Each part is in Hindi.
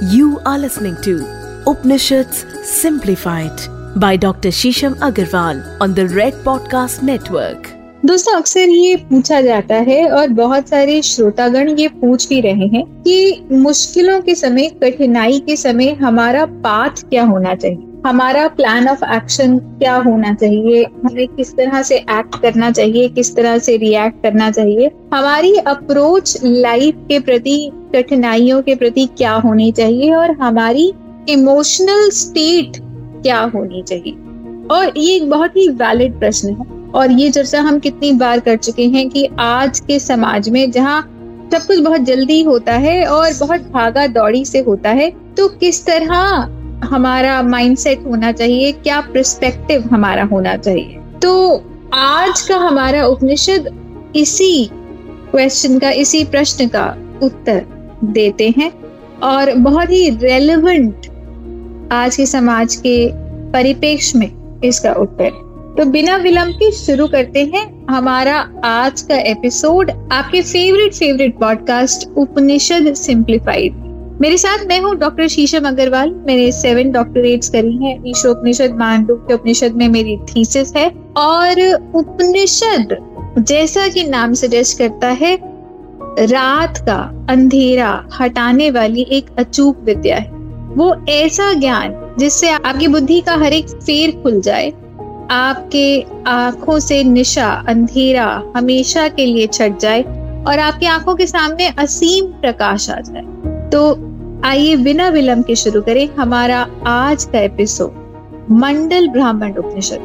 You are listening to Upanishads Simplified by Dr. Shisham Agarwal on the Red Podcast Network. दोस्तों अक्सर ये पूछा जाता है और बहुत सारे श्रोतागण ये पूछ भी रहे हैं कि मुश्किलों के समय कठिनाई के समय हमारा पाथ क्या होना चाहिए हमारा प्लान ऑफ़ एक्शन क्या होना चाहिए? हमें किस तरह से एक्ट करना चाहिए? किस तरह से रिएक्ट करना चाहिए? हमारी अप्रोच लाइफ के प्रति, कठिनाइयों के प्रति क्या होनी चाहिए? और हमारी इमोशनल स्टेट क्या होनी चाहिए? और ये एक बहुत ही वैलिड प्रश्न है। और ये चर्चा हम कितनी बार कर चुके हैं कि आज के समाज में जहाँ सब कुछ बहुत जल्दी होता है और बहुत भागा दौड़ी से होता है तो किस तरह हमारा माइंडसेट होना चाहिए, क्या प्रस्पेक्टिव हमारा होना चाहिए। तो आज का हमारा उपनिषद इसी क्वेश्चन का, इसी प्रश्न का उत्तर देते हैं और बहुत ही रेलेवेंट आज के समाज के परिपेक्ष में इसका उत्तर तो बिना विलंब के शुरू करते हैं हमारा आज का एपिसोड आपके favourite favourite podcast Upanishad simplified मेरे साथ मैं हूँ डॉक्टर शीशम अग्रवाल। मैंने सेवन डॉक्टरेट्स करी हैं। ईशोपनिषद के उपनिषद में मेरी थीसिस है। और उपनिषद जैसा कि नाम सजेस्ट करता है, रात का अंधेरा हटाने वाली एक अचूक विद्या है। वो ऐसा ज्ञान जिससे आपकी बुद्धि का हर एक फेर खुल जाए। आपके आँखों से निशा, अंधेरा हमेशा के लिए छट जाए और आपकी आँखों के सामने असीम प्रकाश आ जाए। तो आइए बिना विलंब के शुरू करें हमारा आज का एपिसोड मंडल ब्राह्मण उपनिषद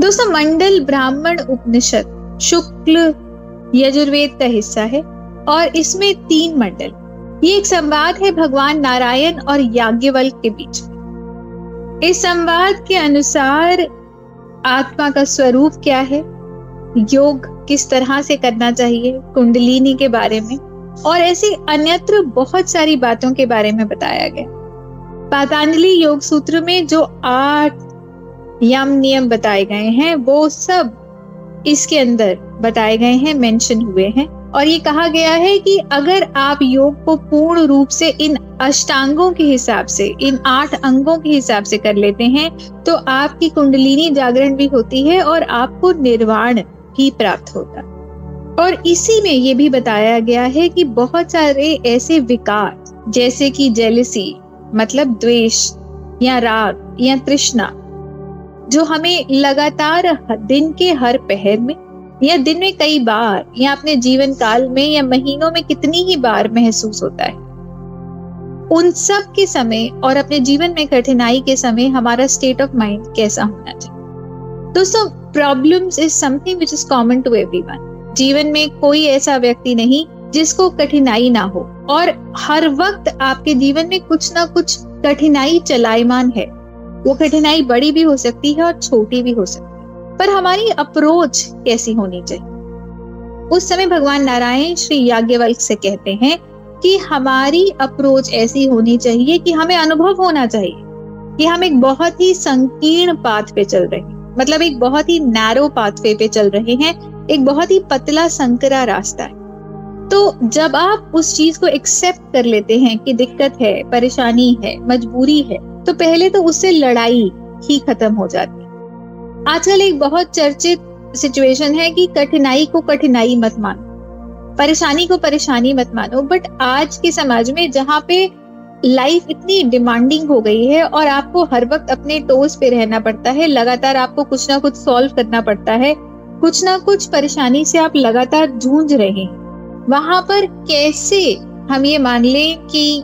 दोस्तों, मंडल ब्राह्मण उपनिषद शुक्ल यजुर्वेद का हिस्सा है और इसमें तीन मंडल। ये एक संवाद है भगवान नारायण और याज्ञवल्क के बीच इस संवाद के अनुसार आत्मा का स्वरूप क्या है? योग किस तरह से करना चाहिए? कुंडलिनी के बारे में। और ऐसी अन्यत्र बहुत सारी बातों के बारे में बताया गया। पातांजलि योग सूत्र में जो आठ यम नियम बताए गए हैं, वो सब इसके अंदर बताए गए हैं मेंशन हुए हैं। और ये कहा गया है कि अगर आप योग को पूर्ण रूप से इन अष्टांगों के हिसाब से, इन आठ अंगों के हिसाब से कर लेते हैं तो आपकी कुंडलिनी जागरण भी होती है और आपको निर्वाण भी प्राप्त होता। और इसी में ये भी बताया गया है कि बहुत सारे ऐसे विकार, जैसे कि जेलिसी मतलब द्वेष, या राग, या तृष्णा, जो हमें लगातार दिन के हर पहर में, या दिन में कई बार, या अपने जीवन काल में, या महीनों में कितनी ही बार महसूस होता है। उन सब के समय और अपने जीवन में कठिनाई के समय हमारा स्टेट ऑफ़ माइंड कैसा होना चाहिए। दोस्तों problems is something which is common to everyone जीवन में कोई ऐसा व्यक्ति नहीं जिसको कठिनाई ना हो। और हर वक्त आपके जीवन में कुछ ना कुछ कठिनाई चलायमान है। वो कठिनाई बड़ी भी हो सकती है और छोटी भी हो सकती है। पर हमारी अप्रोच कैसी होनी चाहिए? उस समय भगवान नारायण श्री याज्ञवल्क से कहते हैं कि हमारी अप्रोच ऐसी होनी चाहिए कि हमें अनुभव होना चाहिए कि हम एक बहुत ही संकीर्ण पाथ पे चल रहे हैं। मतलब एक बहुत ही नैरो पाथवे पे चल रहे हैं एक बहुत ही पतला, संकरा रास्ता है। तो जब आप उस चीज़ को एक्सेप्ट कर लेते हैं कि दिक्कत है, परेशानी है, मजबूरी है तो पहले तो उससे लड़ाई ही खत्म हो जाती है। आजकल एक बहुत चर्चित सिचुएशन है कि कठिनाई को कठिनाई मत मानो, परेशानी को परेशानी मत मानो बट आज के समाज में जहाँ पे लाइफ इतनी डिमांडिंग हो गई है और आपको हर वक्त अपने टोज पे रहना पड़ता है, लगातार आपको कुछ ना कुछ सॉल्व करना पड़ता है कुछ ना कुछ परेशानी से आप लगातार जूझ रहे हैं। वहाँ पर कैसे हम ये मान लें कि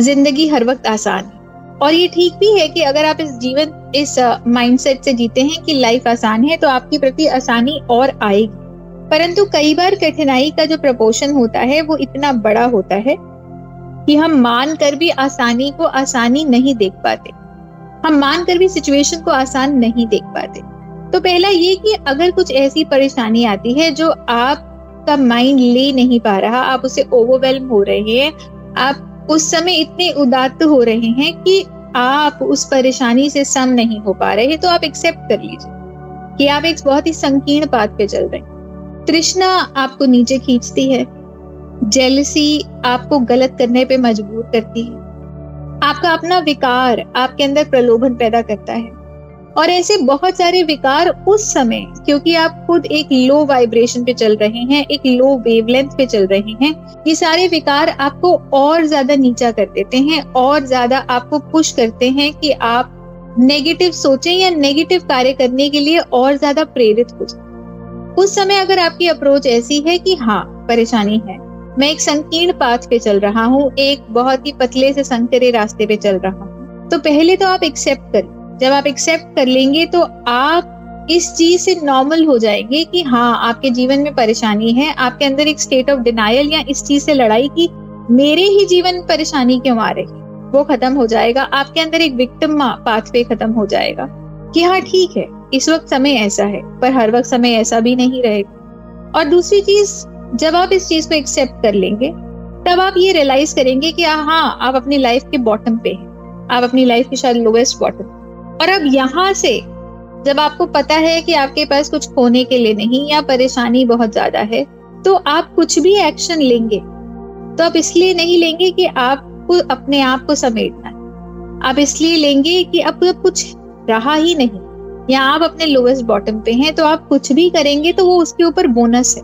ज़िंदगी हर वक्त आसान है? और ये ठीक भी है कि अगर आप इस जीवन, इस माइंडसेट से जीते हैं कि लाइफ आसान है तो आपके प्रति आसानी और आएगी। परंतु कई बार कठिनाई का जो प्रपोर्शन होता है, वो इतना बड़ा होता है कि हम मान कर भी आसानी को आसानी नहीं देख पाते। हम मान कर भी सिचुएशन को आसान नहीं देख पाते। तो पहला ये कि अगर कुछ ऐसी परेशानी आती है जो आपका माइंड ले नहीं पा रहा, आप उसे ओवरवेलम हो रहे हैं, आप उस समय इतने उदात्त हो रहे हैं कि आप उस परेशानी से सम नहीं हो पा रहे तो आप एक्सेप्ट कर लीजिए कि आप एक बहुत ही संकीर्ण पाथ पे चल रहे हैं। तृष्णा आपको नीचे खींचती है जेलसी आपको गलत करने पे मजबूर करती है। आपका अपना विकार आपके अंदर प्रलोभन पैदा करता है। और ऐसे बहुत सारे विकार उस समय, क्योंकि आप खुद एक लो वाइब्रेशन पे चल रहे हैं, एक लो वेवलेंथ पे चल रहे हैं, ये सारे विकार आपको और ज़्यादा नीचा कर देते हैं और ज़्यादा आपको पुश करते हैं कि आप नेगेटिव सोचें या नेगेटिव कार्य करने के लिए और ज़्यादा प्रेरित हो उस समय अगर आपकी अप्रोच ऐसी है कि हाँ परेशानी है, मैं एक संकीर्ण पाथ पे चल रहा हूँ, एक बहुत ही पतले से संकरे रास्ते पे चल रहा हूँ तो पहले तो आप एक्सेप्ट करें। जब आप एक्सेप्ट कर लेंगे तो आप इस चीज़ से नॉर्मल हो जाएँगे कि हाँ आपके जीवन में परेशानी है, आपके अंदर एक स्टेट ऑफ़ डिनाइल या इस चीज़ से लड़ाई की मेरे ही जीवन परेशानी क्यों आ रही वो खत्म हो जाएगा, आपके अंदर एक विक्टिम पाथवे खत्म हो जाएगा कि हाँ ठीक है, इस वक्त समय ऐसा है, पर हर वक्त समय ऐसा भी नहीं रहेगा। और दूसरी चीज़, जब आप इस चीज़ को एक्सेप्ट कर लेंगे, तब आप ये रियलाइज़ करेंगे कि हाँ आप अपनी लाइफ के बॉटम पे हैं। आप अपनी लाइफ के शायद लोवेस्ट बॉटम और अब यहाँ से, जब आपको पता है कि आपके पास कुछ खोने के लिए नहीं या परेशानी बहुत ज़्यादा है तो आप कुछ भी एक्शन लेंगे। तो आप इसलिए नहीं लेंगे कि आपको, अपने आप को समेटना है। आप इसलिए लेंगे कि अब कुछ रहा ही नहीं, या आप अपने लोवेस्ट बॉटम पे हैं तो आप कुछ भी करेंगे तो वो उसके ऊपर बोनस है।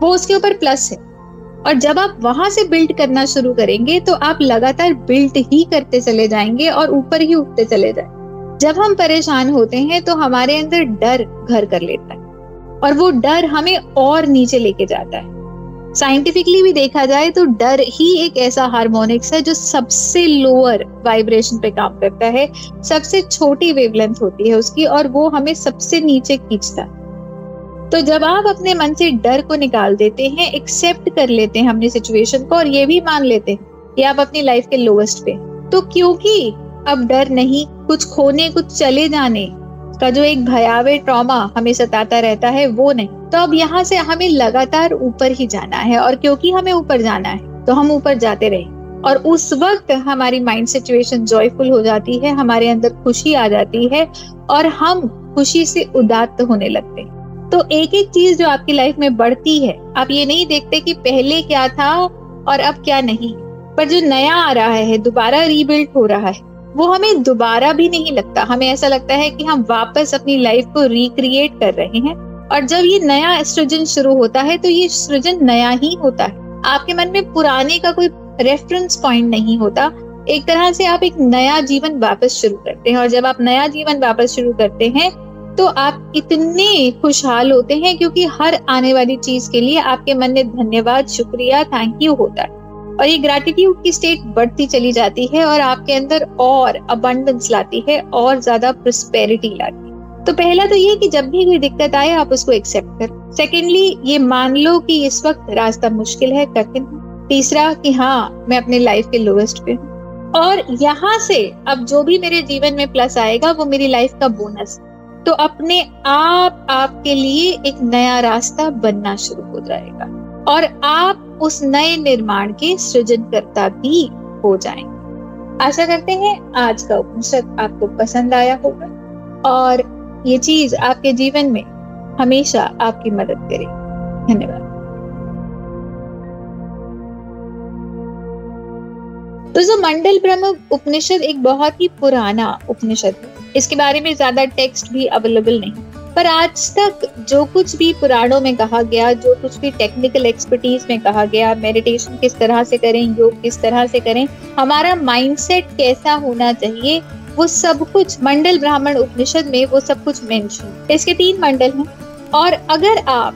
वो उसके ऊपर प्लस है। और जब आप वहाँ से बिल्ड करना शुरू करेंगे तो आप लगातार बिल्ड ही करते चले जाएँगे और ऊपर ही उठते चले जाएँगे। जब हम परेशान होते हैं तो हमारे अंदर डर घर कर लेता है। और वो डर हमें और नीचे लेके जाता है। साइंटिफिकली भी देखा जाए तो डर ही एक ऐसा हार्मोनिक्स है, जो सबसे लोअर वाइब्रेशन पे काम करता है, सबसे छोटी वेवलेंथ होती है उसकी, और वो हमें सबसे नीचे खींचता है। तो जब आप अपने मन से डर को निकाल देते हैं एक्सेप्ट कर लेते हैं अपनी सिचुएशन को, और ये भी मान लेते हैं कि आप अपनी लाइफ के लोवेस्ट पे तो क्योंकि अब डर नहीं, कुछ खोने, कुछ चले जाने। का जो एक भयावह ट्रॉमा हमें सताता रहता है, वो नहीं। तो अब यहाँ से हमें लगातार ऊपर ही जाना है और क्योंकि हमें ऊपर जाना है तो हम ऊपर जाते रहे। और उस वक्त हमारी माइंड सिचुएशन जॉयफुल हो जाती है, हमारे अंदर खुशी आ जाती है और हम खुशी से उदात्त होने लगते हैं। तो एक एक चीज़ जो आपकी लाइफ में बढ़ती है, आप ये नहीं देखते कि पहले क्या था और अब क्या नहीं। पर जो नया आ रहा है, दोबारा रीबिल्ड हो रहा है वो हमें दोबारा भी नहीं लगता। हमें ऐसा लगता है कि हम वापस अपनी लाइफ को रिक्रिएट कर रहे हैं। और जब ये नया सृजन शुरू होता है तो ये सृजन नया ही होता है। आपके मन में पुराने का कोई रेफरेंस पॉइंट नहीं होता। एक तरह से आप एक नया जीवन वापस शुरू करते हैं। और जब आप नया जीवन वापस शुरू करते हैं तो आप इतने खुशहाल होते हैं, क्योंकि हर आने वाली चीज़ के लिए आपके मन में धन्यवाद, शुक्रिया थैंक यू होता है। और ये ग्रेटिट्यूड की स्टेट बढ़ती चली जाती है और आपके अंदर और अबंडेंस लाती है और ज़्यादा प्रोस्पेरिटी लाती है। तो पहला तो ये कि जब भी कोई दिक्कत आए, आप उसको एक्सेप्ट कर। सेकेंडली ये मान लो कि इस वक्त रास्ता मुश्किल है, कठिन तीसरा कि हाँ मैं अपने लाइफ के लोवेस्ट पे हूँ। और यहाँ से अब जो भी मेरे जीवन में प्लस आएगा, वो मेरी लाइफ का बोनस तो अपने आप, आपके लिए एक नया रास्ता बनना शुरू हो जाएगा। और आप उस नए निर्माण के सृजनकर्ता भी हो जाएँगे। आशा करते हैं आज का उपनिषद आपको पसंद आया होगा और ये चीज़ आपके जीवन में हमेशा आपकी मदद करे। धन्यवाद। तो जो मंडल ब्रह्म उपनिषद एक बहुत ही पुराना उपनिषद है। इसके बारे में ज़्यादा टेक्स्ट भी अवेलेबल नहीं। पर आज तक जो कुछ भी पुराणों में कहा गया, जो कुछ भी टेक्निकल एक्सपर्टीज में कहा गया मेडिटेशन किस तरह से करें, योग किस तरह से करें, हमारा माइंडसेट कैसा होना चाहिए, वो सब कुछ मंडल ब्राह्मण उपनिषद में वो सब कुछ मेंशन इसके तीन मंडल हैं। और अगर आप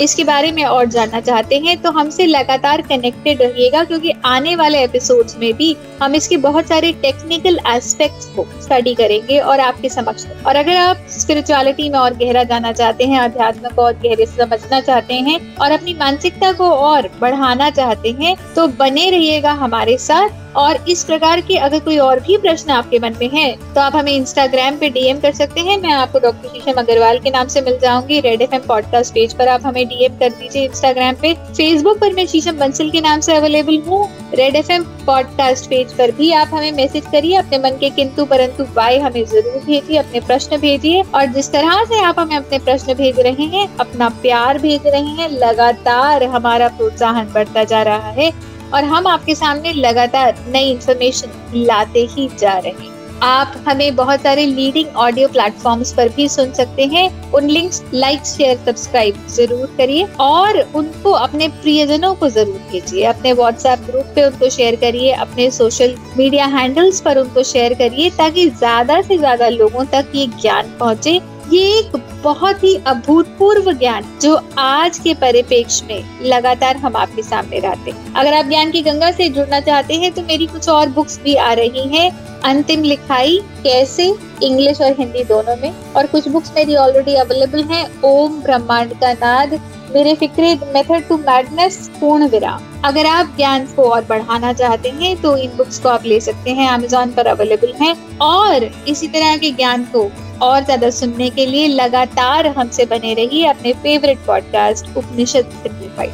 इसके बारे में और जानना चाहते हैं तो हमसे लगातार कनेक्टेड रहिएगा, क्योंकि आने वाले एपिसोड्स में भी हम इसके बहुत सारे टेक्निकल एस्पेक्ट्स को स्टडी करेंगे और आपके समक्ष। और अगर आप स्पिरिचुअलिटी में और गहरा जाना चाहते हैं अध्यात्म को और गहरे समझना चाहते हैं और अपनी मानसिकता को और बढ़ाना चाहते हैं तो बने रहिएगा हमारे साथ। और इस प्रकार के अगर कोई और भी प्रश्न आपके मन में है तो आप हमें इंस्टाग्राम पे डीएम कर सकते हैं। मैं आपको डॉक्टर शीशम अग्रवाल के नाम से मिल जाऊँगी। रेड एफएम पॉडकास्ट पेज पर आप हमें डीएम कर दीजिए इंस्टाग्राम पे। फेसबुक पर मैं शीशम बंसल के नाम से अवेलेबल हूँ। रेड एफएम पॉडकास्ट पेज पर भी आप हमें मैसेज करिए। अपने मन के किंतु परंतु वाई हमें ज़रूर भेजिए, अपने प्रश्न भेजिए। और जिस तरह से आप हमें अपने प्रश्न भेज रहे हैं, अपना प्यार भेज रहे हैं, लगातार हमारा प्रोत्साहन बढ़ता जा रहा है। और हम आपके सामने लगातार नई इन्फॉर्मेशन लाते ही जा रहे हैं। आप हमें बहुत सारे लीडिंग ऑडियो प्लेटफॉर्म्स पर भी सुन सकते हैं। उन लिंक्स लाइक शेयर सब्सक्राइब ज़रूर करिए और उनको अपने प्रियजनों को ज़रूर भेजिए। अपने व्हाट्सएप ग्रुप पे उनको शेयर करिए, अपने सोशल मीडिया हैंडल्स पर उनको शेयर करिए ताकि ज़्यादा से ज़्यादा लोगों तक ये ज्ञान पहुँचे। ये एक बहुत ही अभूतपूर्व ज्ञान जो आज के परिपेक्ष में लगातार हम आपके सामने रहते हैं। अगर आप ज्ञान की गंगा से जुड़ना चाहते हैं तो मेरी कुछ और बुक्स भी आ रही हैं। अंतिम लिखाई कैसे इंग्लिश और हिंदी दोनों में। और कुछ बुक्स मेरी ऑलरेडी अवेलेबल हैं। ओम ब्रह्मांड का नाद मेरे फिक्रे मेथड टू मैडनेस पूर्ण विराम। अगर आप ज्ञान को और बढ़ाना चाहते हैं तो इन बुक्स को आप ले सकते हैं अमेजोन पर अवेलेबल हैं। और इसी तरह के ज्ञान को और ज़्यादा सुनने के लिए लगातार हमसे बने रहिए अपने फेवरेट पॉडकास्ट उपनिषद सिंप्लीफाइड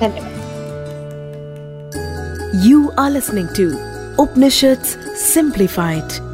धन्यवाद। You are listening to Upanishad simplified